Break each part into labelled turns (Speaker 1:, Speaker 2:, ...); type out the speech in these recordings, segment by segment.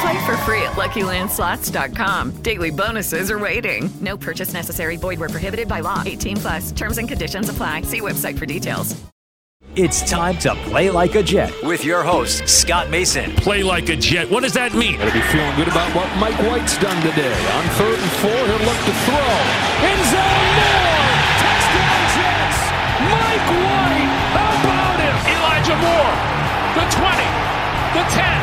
Speaker 1: Play for free at LuckyLandSlots.com. Daily bonuses are waiting. No purchase necessary. Void where prohibited by law. 18 plus. Terms and conditions apply. See website for details.
Speaker 2: It's time to play like a Jet with your host, Scott Mason.
Speaker 3: Play like a Jet. What does that mean?
Speaker 4: Gotta be feeling good about what Mike White's done today. On third and four, he'll look to throw.
Speaker 3: End zone Moore! Touchdown Jets! Mike White! How about him? Elijah Moore! The 20, the 10,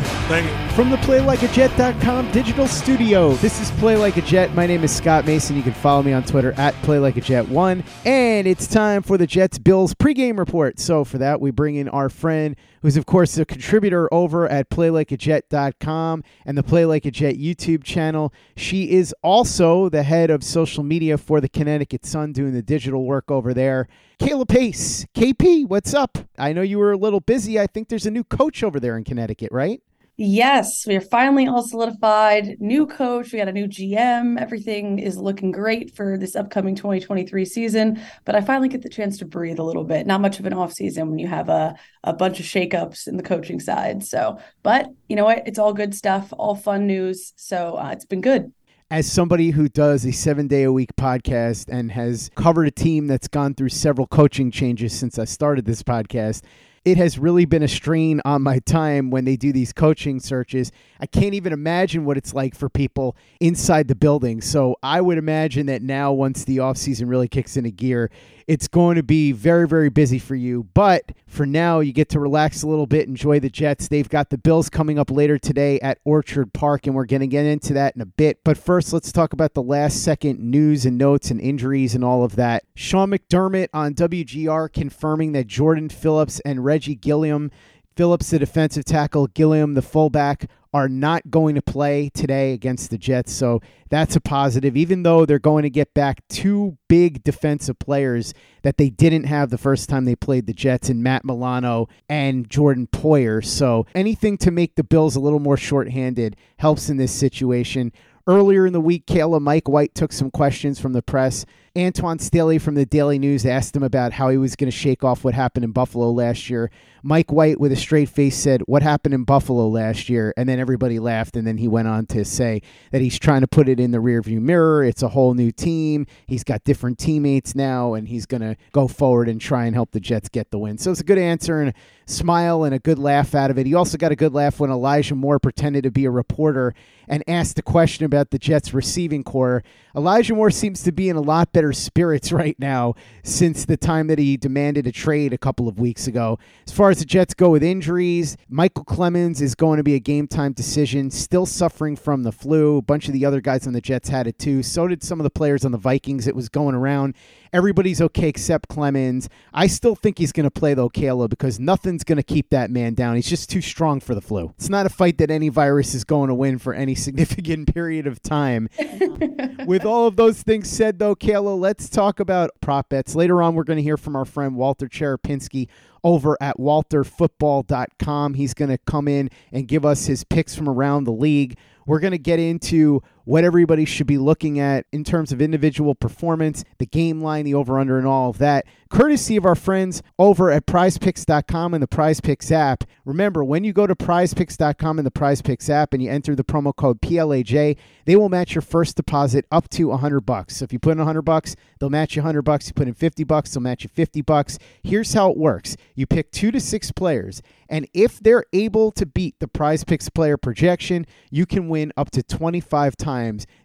Speaker 3: thank you.
Speaker 5: From the PlayLikeAJet.com digital studio, this is Play Like a Jet. My name is Scott Mason. You can follow me on Twitter at PlayLikeAJet1. And it's time for the Jets Bills pregame report. So for that, we bring in our friend, who's of course a contributor over at PlayLikeAJet.com and the Play Like a Jet YouTube channel. She is also the head of social media for the Connecticut Sun, doing the digital work over there. Kayla Pace, KP, what's up? I know you were a little busy. I think there's a new coach over there in Connecticut, right?
Speaker 6: Yes, we are finally all solidified. New coach, we got a new GM. Everything is looking great for this upcoming 2023 season. But I finally get the chance to breathe a little bit. Not much of an off season when you have a, a bunch of shakeups in the coaching side. So, but you know what? It's all good stuff, all fun news. So uh, it's been good
Speaker 5: as somebody who does a seven day a week podcast and has covered a team that's gone through several coaching changes since I started this podcast, it has really been a strain on my time when they do these coaching searches. I can't even imagine what it's like for people inside the building. So I would imagine that now, once the offseason really kicks into gear, it's going to be very, very busy for you. But for now, you get to relax a little bit, enjoy the Jets. They've got the Bills coming up later today at Orchard Park, and we're going to get into that in a bit. But first, let's talk about the last second news and notes and injuries and all of that. Sean McDermott on WGR confirming that Jordan Phillips and Reggie Gilliam Phillips, the defensive tackle, Gilliam, the fullback, are not going to play today against the Jets. So that's a positive, even though they're going to get back two big defensive players that they didn't have the first time they played the Jets in Matt Milano and Jordan Poyer. So anything to make the Bills a little more shorthanded helps in this situation. Earlier in the week, Kayla Mike White took some questions from the press. Antwan Staley from the Daily News asked him about how he was going to shake off what happened in Buffalo last year. Mike White, with a straight face, said, What happened in Buffalo last year? And then everybody laughed. And then he went on to say that he's trying to put it in the rearview mirror. It's a whole new team. He's got different teammates now, and he's going to go forward and try and help the Jets get the win. So it's a good answer and a smile and a good laugh out of it. He also got a good laugh when Elijah Moore pretended to be a reporter and asked a question about the Jets receiving core. Elijah Moore seems to be in a lot better spirits right now since the time that he demanded a trade a couple of weeks ago. As far as the Jets go with injuries, Micheal Clemons is going to be a game time decision, still suffering from the flu. A bunch of the other guys on the Jets had it too. So did some of the players on the Vikings. It was going around. Everybody's okay except Clemons. I still think he's going to play though, Kayla, because nothing's going to keep that man down. He's just too strong for the flu. It's not a fight that any virus is going to win for any significant period of time. With all of those things said, though, Kayla, let's talk about prop bets. Later on, we're going to hear from our friend Walter Cherepinsky over at walterfootball.com. He's going to come in and give us his picks from around the league. We're going to get into what everybody should be looking at in terms of individual performance, the game line, the over under, and all of that, courtesy of our friends over at prizepicks.com and the prizepicks app. Remember, when you go to prizepicks.com and the prizepicks app and you enter the promo code PLAJ, they will match your first deposit up to 100 bucks. So if you put in 100 bucks, they'll match you 100 bucks. You put in 50 bucks, they'll match you 50 bucks. Here's how it works you pick two to six players, and if they're able to beat the prize picks player projection, you can win up to 25 times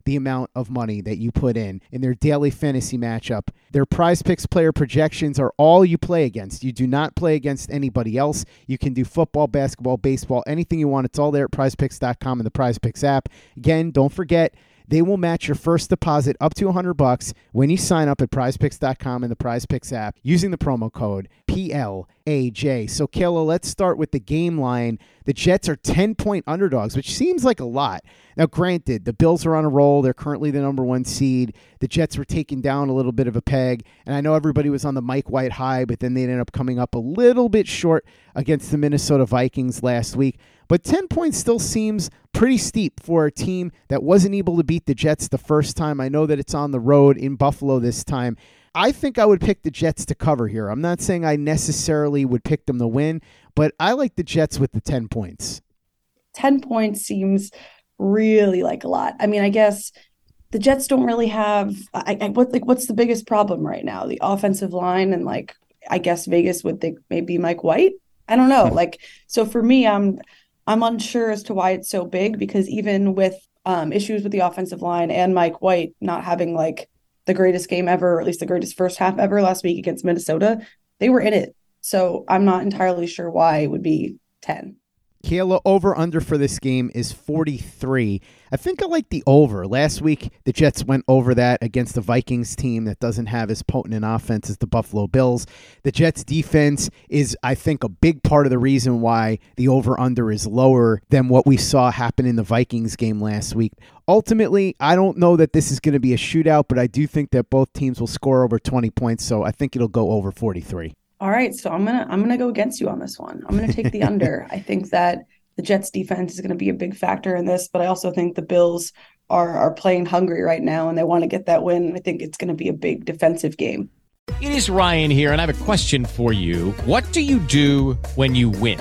Speaker 5: the amount of money that you put in in their daily fantasy matchup. Their prize picks player projections are all you play against. You do not play against anybody else. You can do football, basketball, baseball, anything you want. It's all there at prizepicks.com and the prize picks app. Again, don't forget they will match your first deposit up to 100 bucks when you sign up at prizepicks.com and the prizepicks app using the promo code PLAJ. So, Kayla, let's start with the game line. The Jets are 10 point underdogs, which seems like a lot. Now, granted, the Bills are on a roll. They're currently the number one seed. The Jets were taken down a little bit of a peg. And I know everybody was on the Mike White high, but then they ended up coming up a little bit short against the Minnesota Vikings last week. But 10 points still seems pretty steep for a team that wasn't able to beat the Jets the first time. I know that it's on the road in Buffalo this time. I think I would pick the Jets to cover here. I'm not saying I necessarily would pick them to win, but I like the Jets with the 10 points.
Speaker 6: 10 points seems really like a lot. I mean, I guess the Jets don't really have I, I what like what's the biggest problem right now? The offensive line and like I guess Vegas would think maybe Mike White. I don't know. Hmm. like so for me, I'm I'm unsure as to why it's so big because even with um, issues with the offensive line and Mike White not having like the greatest game ever, or at least the greatest first half ever last week against Minnesota, they were in it. So I'm not entirely sure why it would be 10.
Speaker 5: Kayla over under for this game is 43. I think I like the over. Last week, the Jets went over that against the Vikings team that doesn't have as potent an offense as the Buffalo Bills. The Jets defense is, I think, a big part of the reason why the over under is lower than what we saw happen in the Vikings game last week. Ultimately, I don't know that this is going to be a shootout, but I do think that both teams will score over 20 points, so I think it'll go over 43.
Speaker 6: All right, so I'm gonna I'm gonna go against you on this one. I'm gonna take the under. I think that the Jets defense is going to be a big factor in this, but I also think the Bills are are playing hungry right now and they want to get that win. I think it's going to be a big defensive game.
Speaker 7: It is Ryan here, and I have a question for you. What do you do when you win?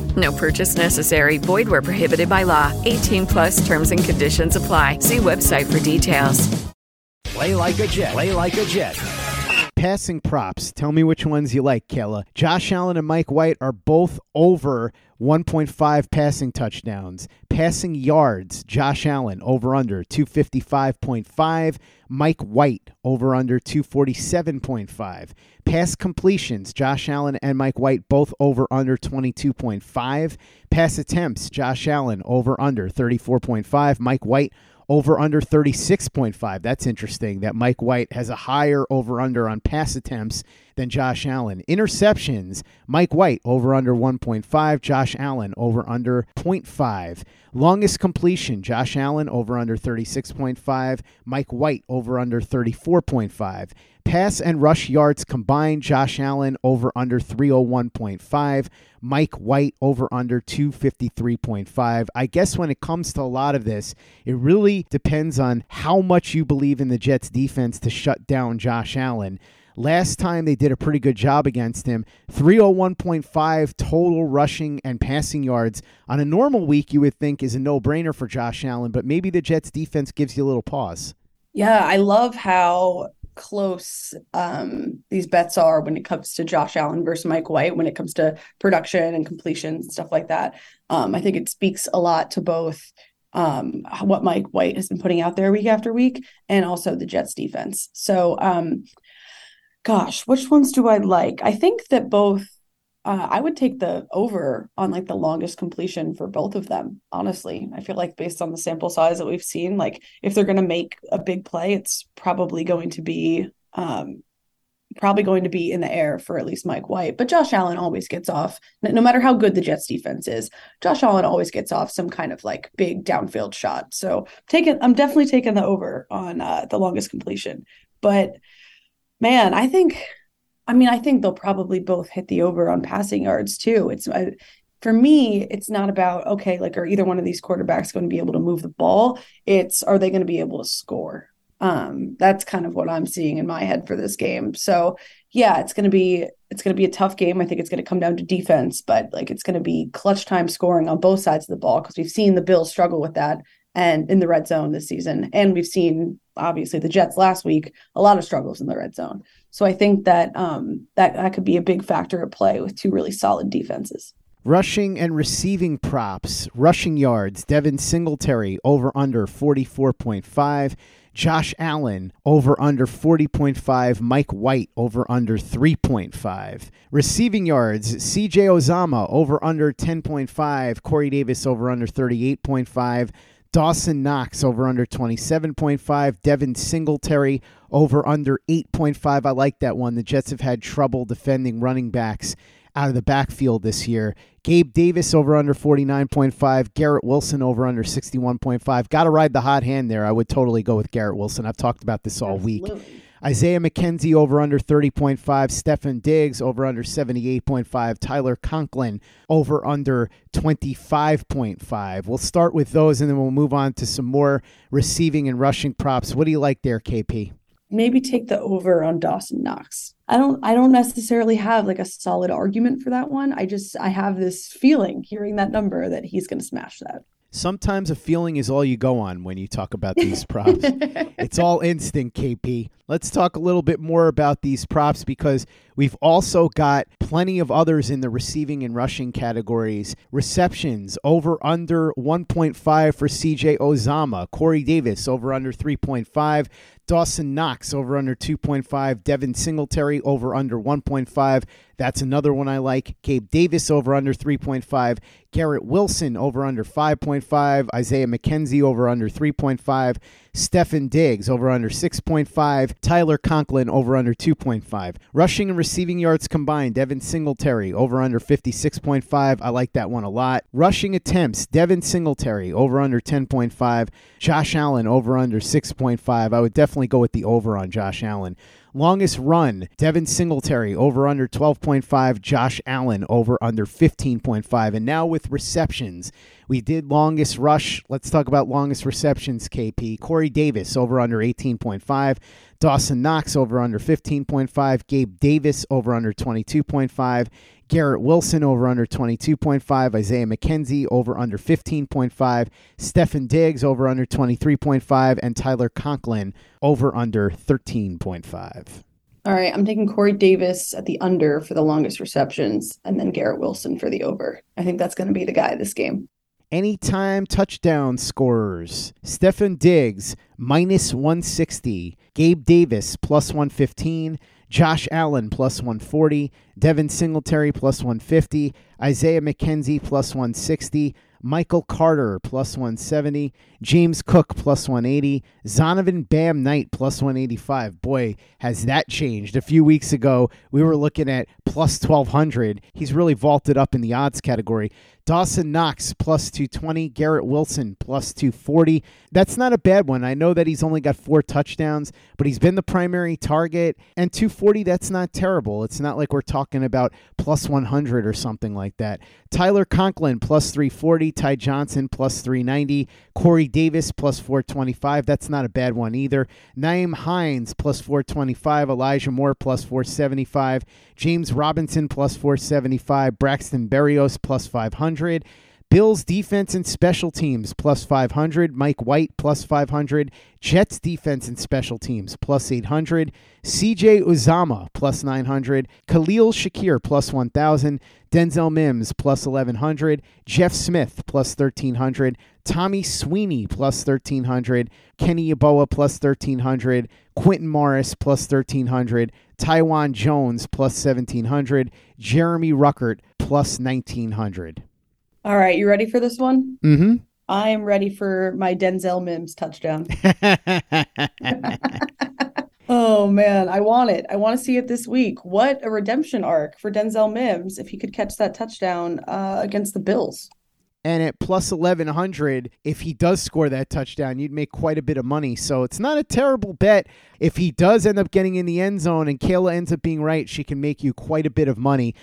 Speaker 1: No purchase necessary. Void where prohibited by law. 18 plus terms and conditions apply. See website for details.
Speaker 2: Play like a Jet. Play like a Jet.
Speaker 5: Passing props. Tell me which ones you like, Kella. Josh Allen and Mike White are both over 1.5 passing touchdowns. Passing yards, Josh Allen over under 255.5. Mike White over under 247.5. Pass completions, Josh Allen and Mike White both over under 22.5. Pass attempts, Josh Allen over under 34.5. Mike White over under 36.5. That's interesting that Mike White has a higher over under on pass attempts than Josh Allen. Interceptions, Mike White over under 1.5, Josh Allen over under 0.5. Longest completion, Josh Allen over under 36.5, Mike White over under 34.5. Pass and rush yards combined, Josh Allen over under 301.5, Mike White over under 253.5. I guess when it comes to a lot of this, it really depends on how much you believe in the Jets defense to shut down Josh Allen. Last time they did a pretty good job against him. 301.5 total rushing and passing yards. On a normal week, you would think is a no brainer for Josh Allen, but maybe the Jets defense gives you a little pause.
Speaker 6: Yeah, I love how close um, these bets are when it comes to Josh Allen versus Mike White, when it comes to production and completion and stuff like that. Um, I think it speaks a lot to both um, what Mike White has been putting out there week after week and also the Jets defense. So, um, gosh, which ones do I like? I think that both. Uh, I would take the over on like the longest completion for both of them. Honestly, I feel like based on the sample size that we've seen, like if they're going to make a big play, it's probably going to be um, probably going to be in the air for at least Mike White. But Josh Allen always gets off, no matter how good the Jets defense is. Josh Allen always gets off some kind of like big downfield shot. So taking, I'm definitely taking the over on uh, the longest completion. But man, I think I mean, I think they'll probably both hit the over on passing yards too. It's I, for me, it's not about okay, like are either one of these quarterbacks going to be able to move the ball? It's are they going to be able to score? Um, that's kind of what I'm seeing in my head for this game. So yeah, it's going to be it's going to be a tough game. I think it's going to come down to defense, but like it's going to be clutch time scoring on both sides of the ball because we've seen the Bills struggle with that and in the red zone this season, and we've seen obviously the Jets last week a lot of struggles in the red zone. So I think that um, that that could be a big factor at play with two really solid defenses.
Speaker 5: Rushing and receiving props, rushing yards, Devin Singletary over under 44.5. Josh Allen over under 40.5. Mike White over under 3.5. Receiving yards, CJ Uzomah over under 10.5. Corey Davis over under 38.5. Dawson Knox over under 27.5. Devin Singletary over under 8.5. I like that one. The Jets have had trouble defending running backs out of the backfield this year. Gabe Davis over under 49.5. Garrett Wilson over under 61.5. Got to ride the hot hand there. I would totally go with Garrett Wilson. I've talked about this all Absolutely. week. Isaiah McKenzie over under 30.5. Stefon Diggs over under 78.5. Tyler Conklin over under 25.5. We'll start with those and then we'll move on to some more receiving and rushing props. What do you like there, KP?
Speaker 6: Maybe take the over on Dawson Knox. I don't I don't necessarily have like a solid argument for that one. I just I have this feeling hearing that number that he's going to smash that
Speaker 5: sometimes a feeling is all you go on when you talk about these props. it's all instinct, KP. Let's talk a little bit more about these props because we've also got plenty of others in the receiving and rushing categories. Receptions over under 1.5 for CJ Uzomah, Corey Davis over under 3.5, Dawson Knox over under 2.5, Devin Singletary over under 1.5. That's another one I like. Gabe Davis over under 3.5, Garrett Wilson over under 5.5, Isaiah McKenzie over under 3.5, Stefon Diggs over under 6.5, Tyler Conklin over under 2.5. Rushing and receiving yards combined, Devin Singletary over under 56.5. I like that one a lot. Rushing attempts, Devin Singletary over under 10.5, Josh Allen over under 6.5. I would definitely go with the over on Josh Allen. Longest run, Devin Singletary over under 12.5, Josh Allen over under 15.5. And now with receptions, we did longest rush. Let's talk about longest receptions, KP. Corey Davis over under 18.5. Dawson Knox over under 15.5. Gabe Davis over under 22.5. Garrett Wilson over under 22.5, Isaiah McKenzie over under 15.5, Stefon Diggs over under 23.5, and Tyler Conklin over under 13.5.
Speaker 6: All right, I'm taking Corey Davis at the under for the longest receptions, and then Garrett Wilson for the over. I think that's going to be the guy this game.
Speaker 5: Anytime touchdown scorers Stefon Diggs minus 160, Gabe Davis plus 115, Josh Allen plus 140, Devin Singletary plus 150, Isaiah McKenzie plus 160, Michael Carter plus 170, James Cook plus 180, Zonovan Bam Knight plus 185. Boy, has that changed. A few weeks ago, we were looking at plus 1200. He's really vaulted up in the odds category. Dawson Knox plus 220, Garrett Wilson plus 240. That's not a bad one. I know that he's only got four touchdowns, but he's been the primary target. And 240, that's not terrible. It's not like we're talking about plus 100 or something like that. Tyler Conklin plus 340, Ty Johnson plus 390, Corey Davis plus 425. That's not a bad one either. Nyheim Hines plus 425, Elijah Moore plus 475, James Robinson plus 475, Braxton Berrios plus 500. Bills defense and special teams plus 500. Mike White plus 500. Jets defense and special teams plus 800. CJ Uzomah plus 900. Khalil Shakir plus 1000. Denzel Mims plus 1100. Jeff Smith plus 1300. Tommy Sweeney plus 1300. Kenny Yeboah plus 1300. Quintin Morris plus 1300. Taiwan Jones plus 1700. Jeremy Ruckert plus 1900.
Speaker 6: All right, you ready for this one?
Speaker 5: Mm-hmm.
Speaker 6: I am ready for my Denzel Mims touchdown. oh man, I want it. I want to see it this week. What a redemption arc for Denzel Mims if he could catch that touchdown uh, against the Bills.
Speaker 5: And at plus 1100, if he does score that touchdown, you'd make quite a bit of money. So it's not a terrible bet. If he does end up getting in the end zone and Kayla ends up being right, she can make you quite a bit of money.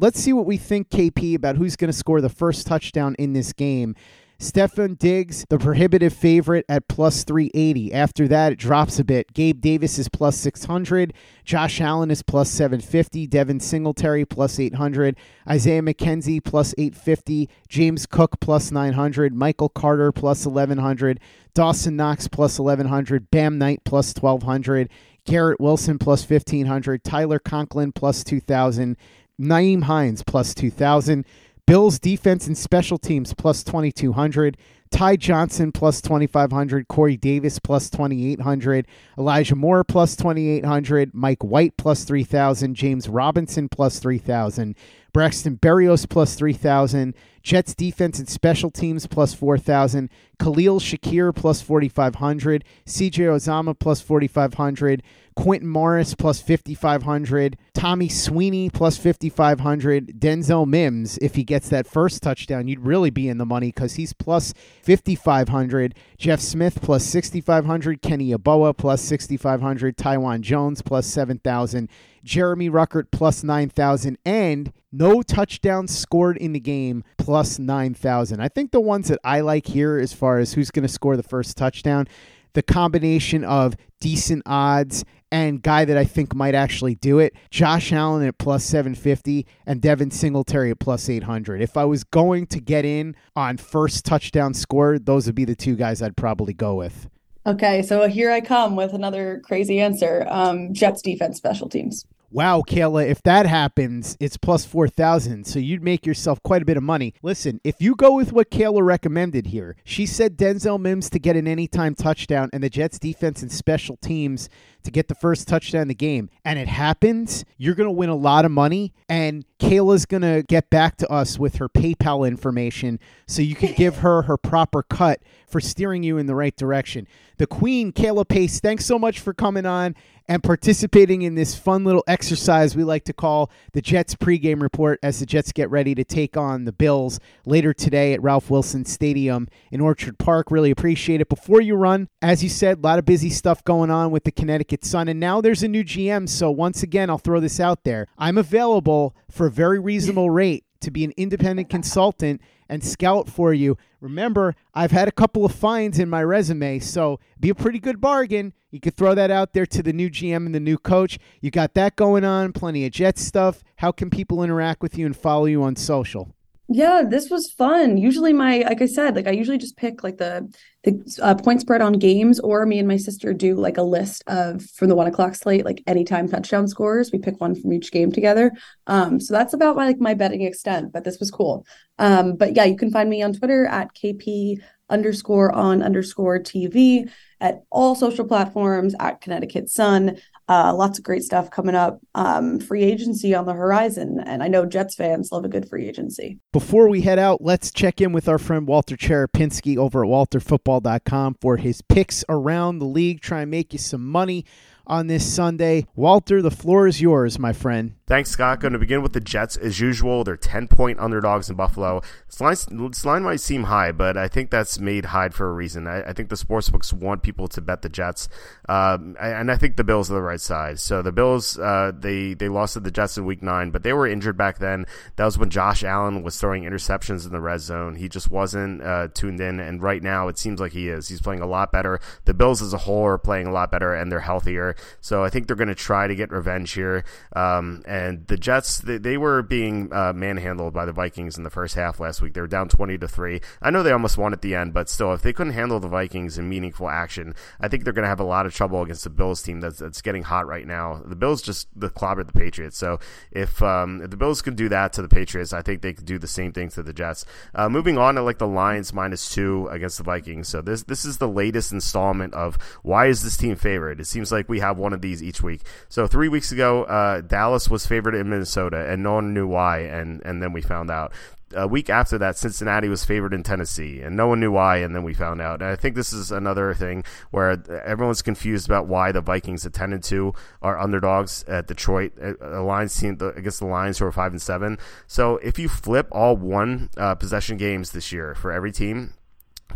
Speaker 5: Let's see what we think, KP, about who's going to score the first touchdown in this game. Stefon Diggs, the prohibitive favorite at plus 380. After that, it drops a bit. Gabe Davis is plus 600. Josh Allen is plus 750. Devin Singletary plus 800. Isaiah McKenzie plus 850. James Cook plus 900. Michael Carter plus 1100. Dawson Knox plus 1100. Bam Knight plus 1200. Garrett Wilson plus 1500. Tyler Conklin plus 2000. Nyheim Hines plus 2,000. Bills defense and special teams plus 2,200. Ty Johnson plus 2,500. Corey Davis plus 2,800. Elijah Moore plus 2,800. Mike White plus 3,000. James Robinson plus 3,000. Braxton Berrios plus 3,000. Jets defense and special teams plus 4,000. Khalil Shakir plus 4,500. CJ Uzomah plus 4,500. Quintin Morris plus 5,500. Tommy Sweeney plus 5,500. Denzel Mims, if he gets that first touchdown, you'd really be in the money because he's plus 5,500. Jeff Smith plus 6,500. Kenny Yeboah plus 6,500. Taiwan Jones plus 7,000. Jeremy Ruckert plus 9,000. And no touchdowns scored in the game plus 9,000. I think the ones that I like here as far as who's going to score the first touchdown, the combination of decent odds and guy that I think might actually do it, Josh Allen at plus 750 and Devin Singletary at plus 800. If I was going to get in on first touchdown score, those would be the two guys I'd probably go with.
Speaker 6: Okay, so here I come with another crazy answer. Um, Jets defense special teams.
Speaker 5: Wow, Kayla, if that happens, it's plus 4,000. So you'd make yourself quite a bit of money. Listen, if you go with what Kayla recommended here, she said Denzel Mims to get an anytime touchdown and the Jets defense and special teams to get the first touchdown in the game, and it happens, you're going to win a lot of money. And Kayla's going to get back to us with her PayPal information so you can give her her proper cut for steering you in the right direction. The Queen, Kayla Pace, thanks so much for coming on and participating in this fun little exercise we like to call the Jets pregame report as the Jets get ready to take on the Bills later today at Ralph Wilson Stadium in Orchard Park. Really appreciate it. Before you run, as you said, a lot of busy stuff going on with the Connecticut Sun, and now there's a new GM. So once again, I'll throw this out there. I'm available for a very reasonable rate to be an independent consultant and scout for you. Remember, I've had a couple of finds in my resume, so be a pretty good bargain. You could throw that out there to the new GM and the new coach. You got that going on, plenty of Jets stuff. How can people interact with you and follow you on social?
Speaker 6: Yeah, this was fun. Usually, my like I said, like I usually just pick like the the uh, point spread on games, or me and my sister do like a list of from the one o'clock slate, like anytime touchdown scores. We pick one from each game together. Um, so that's about my like my betting extent. But this was cool. Um, but yeah, you can find me on Twitter at kp underscore on underscore TV at all social platforms at Connecticut Sun. Uh, lots of great stuff coming up. Um, free agency on the horizon. And I know Jets fans love a good free agency.
Speaker 5: Before we head out, let's check in with our friend Walter Cherepinsky over at walterfootball.com for his picks around the league. Try and make you some money on this Sunday. Walter, the floor is yours, my friend.
Speaker 8: Thanks, Scott. Going to begin with the Jets as usual. They're 10 point underdogs in Buffalo. This line, this line might seem high, but I think that's made high for a reason. I, I think the sportsbooks want people to bet the Jets, um, and I think the Bills are the right side. So the Bills, uh, they, they lost to the Jets in week nine, but they were injured back then. That was when Josh Allen was throwing interceptions in the red zone. He just wasn't uh, tuned in, and right now it seems like he is. He's playing a lot better. The Bills as a whole are playing a lot better, and they're healthier. So I think they're going to try to get revenge here. Um, and the Jets, they, they were being uh, manhandled by the Vikings in the first half last week. They were down 20 to 3. I know they almost won at the end, but still, if they couldn't handle the Vikings in meaningful action, I think they're going to have a lot of trouble against the Bills team that's, that's getting hot right now. The Bills just the clobbered the Patriots. So if, um, if the Bills could do that to the Patriots, I think they could do the same thing to the Jets. Uh, moving on to like the Lions minus two against the Vikings. So this this is the latest installment of why is this team favored? It seems like we have one of these each week. So three weeks ago, uh, Dallas was favored in Minnesota, and no one knew why, and and then we found out. A week after that, Cincinnati was favored in Tennessee, and no one knew why, and then we found out. And I think this is another thing where everyone's confused about why the Vikings attended to are underdogs at Detroit, a Lions team against the Lions who are five and seven. So if you flip all one uh, possession games this year for every team,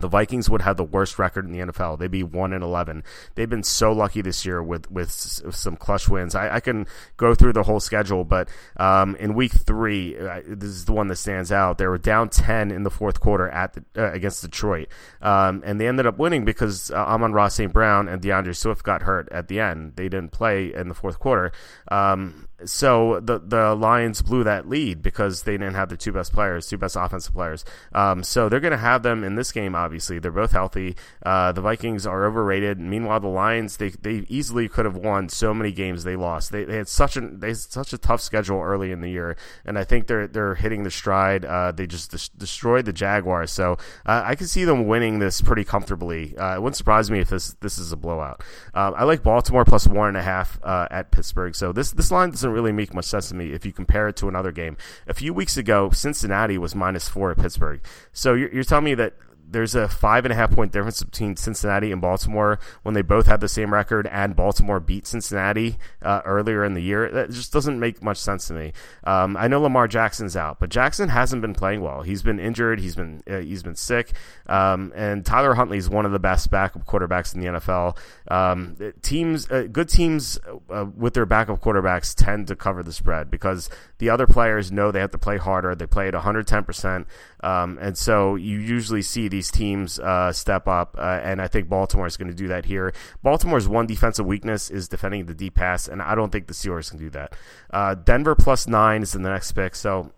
Speaker 8: the Vikings would have the worst record in the NFL. They'd be one and eleven. They've been so lucky this year with with some clutch wins. I, I can go through the whole schedule, but um, in week three, uh, this is the one that stands out. They were down ten in the fourth quarter at the, uh, against Detroit, um, and they ended up winning because uh, Amon-Ra St. Brown and D'Andre Swift got hurt at the end. They didn't play in the fourth quarter. Um, so the the Lions blew that lead because they didn't have the two best players, two best offensive players. Um, so they're going to have them in this game. Obviously, they're both healthy. Uh, the Vikings are overrated. Meanwhile, the Lions they they easily could have won so many games they lost. They, they had such a they such a tough schedule early in the year, and I think they're they're hitting the stride. Uh, they just des- destroyed the Jaguars, so uh, I can see them winning this pretty comfortably. Uh, it wouldn't surprise me if this this is a blowout. Um, I like Baltimore plus one and a half uh, at Pittsburgh. So this this line doesn't doesn't really make much sense to me if you compare it to another game. A few weeks ago, Cincinnati was minus four at Pittsburgh. So you're, you're telling me that there's a five and a half point difference between Cincinnati and Baltimore when they both had the same record and Baltimore beat Cincinnati uh, earlier in the year. That just doesn't make much sense to me. Um, I know Lamar Jackson's out, but Jackson hasn't been playing well. He's been injured. He's been uh, he's been sick. Um, and Tyler Huntley is one of the best backup quarterbacks in the NFL. Um, teams, uh, good teams uh, with their backup quarterbacks tend to cover the spread because the other players know they have to play harder. They play at 110 percent. Um, and so you usually see these teams uh, step up, uh, and I think Baltimore is going to do that here. Baltimore's one defensive weakness is defending the deep pass, and I don't think the Steelers can do that. Uh, Denver plus nine is in the next pick, so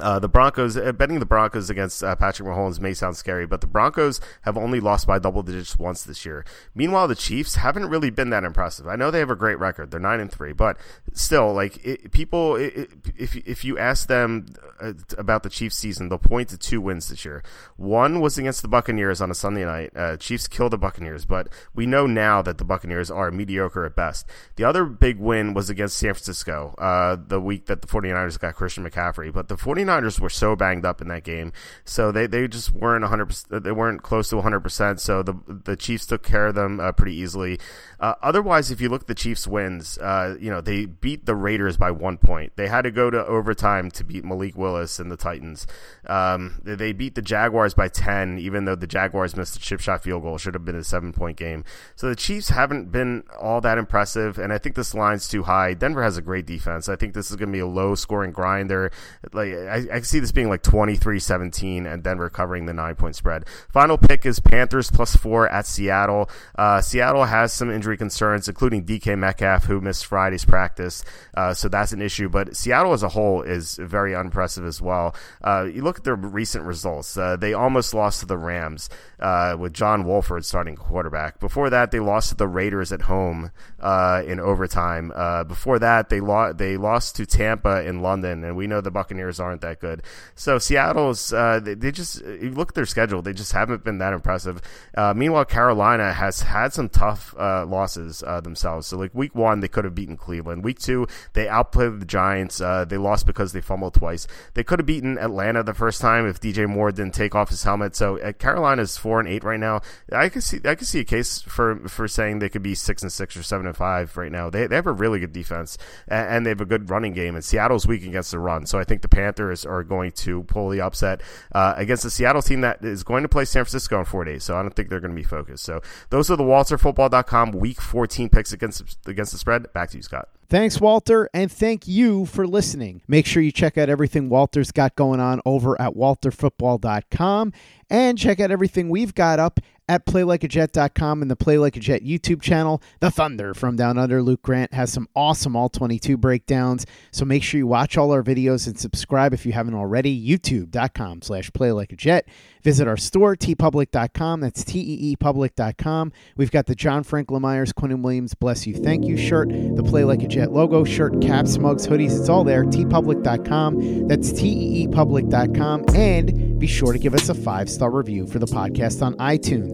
Speaker 8: uh, the Broncos uh, betting the Broncos against uh, Patrick Mahomes may sound scary, but the Broncos have only lost by double digits once this year. Meanwhile, the Chiefs haven't really been that impressive. I know they have a great record; they're nine and three, but still, like it, people, it, if if you ask them uh, about the Chiefs season, they'll point to two wins this year. One was against the Buccaneers on a Sunday night. Uh, Chiefs killed the Buccaneers, but we know now that the Buccaneers are mediocre at best. The other big win was against San Francisco, uh, the week that the 49ers got Christian McCaffrey, but the 49 49ers were so banged up in that game, so they, they just weren't 100%, they weren't close to 100%, so the the Chiefs took care of them uh, pretty easily. Uh, otherwise, if you look at the Chiefs' wins, uh, you know, they beat the Raiders by one point. They had to go to overtime to beat Malik Willis and the Titans. Um, they beat the Jaguars by 10, even though the Jaguars missed a chip shot field goal. Should have been a seven point game. So the Chiefs haven't been all that impressive, and I think this line's too high. Denver has a great defense. I think this is going to be a low scoring grinder. Like I, I see this being like 23 17 and Denver covering the nine point spread. Final pick is Panthers plus four at Seattle. Uh, Seattle has some injury injury concerns, including DK Metcalf, who missed Friday's practice. Uh, so that's an issue. But Seattle as a whole is very unimpressive as well. Uh, you look at their recent results. Uh, they almost lost to the Rams uh, with John Wolford starting quarterback. Before that, they lost to the Raiders at home uh, in overtime. Uh, before that, they, lo- they lost to Tampa in London. And we know the Buccaneers aren't that good. So Seattle's uh, they, they, just you look at their schedule, they just haven't been that impressive. Uh, meanwhile, Carolina has had some tough uh, losses themselves. So like week one, they could have beaten Cleveland. Week two, they outplayed the Giants. They lost because they fumbled twice. They could have beaten Atlanta the first time if DJ Moore didn't take off his helmet. So Carolina's four and eight right now. I could see I could see a case for for saying they could be six and six or seven and five right now. They they have a really good defense and, and they have a good running game. And Seattle's weak against the run. So I think the Panthers are going to pull the upset uh, against the Seattle team that is going to play San Francisco in four days. So I don't think they're going to be focused. So those are the WalterFootball.com Week 14 picks against against the spread. Back to you, Scott.
Speaker 5: Thanks, Walter, and thank you for listening. Make sure you check out everything Walter's got going on over at walterfootball.com and check out everything we've got up at playlikeajet.com and the Play Like a Jet YouTube channel. The Thunder from Down Under, Luke Grant, has some awesome All 22 breakdowns. So make sure you watch all our videos and subscribe if you haven't already. YouTube.com slash Play Like a Jet. Visit our store, teepublic.com. That's T-E-E public.com. We've got the John Franklin Myers, Quinnen Williams, Bless You, Thank You shirt, the Play Like a Jet logo, shirt, caps, mugs, hoodies. It's all there, teepublic.com. That's T-E-E public.com. And be sure to give us a five-star review for the podcast on iTunes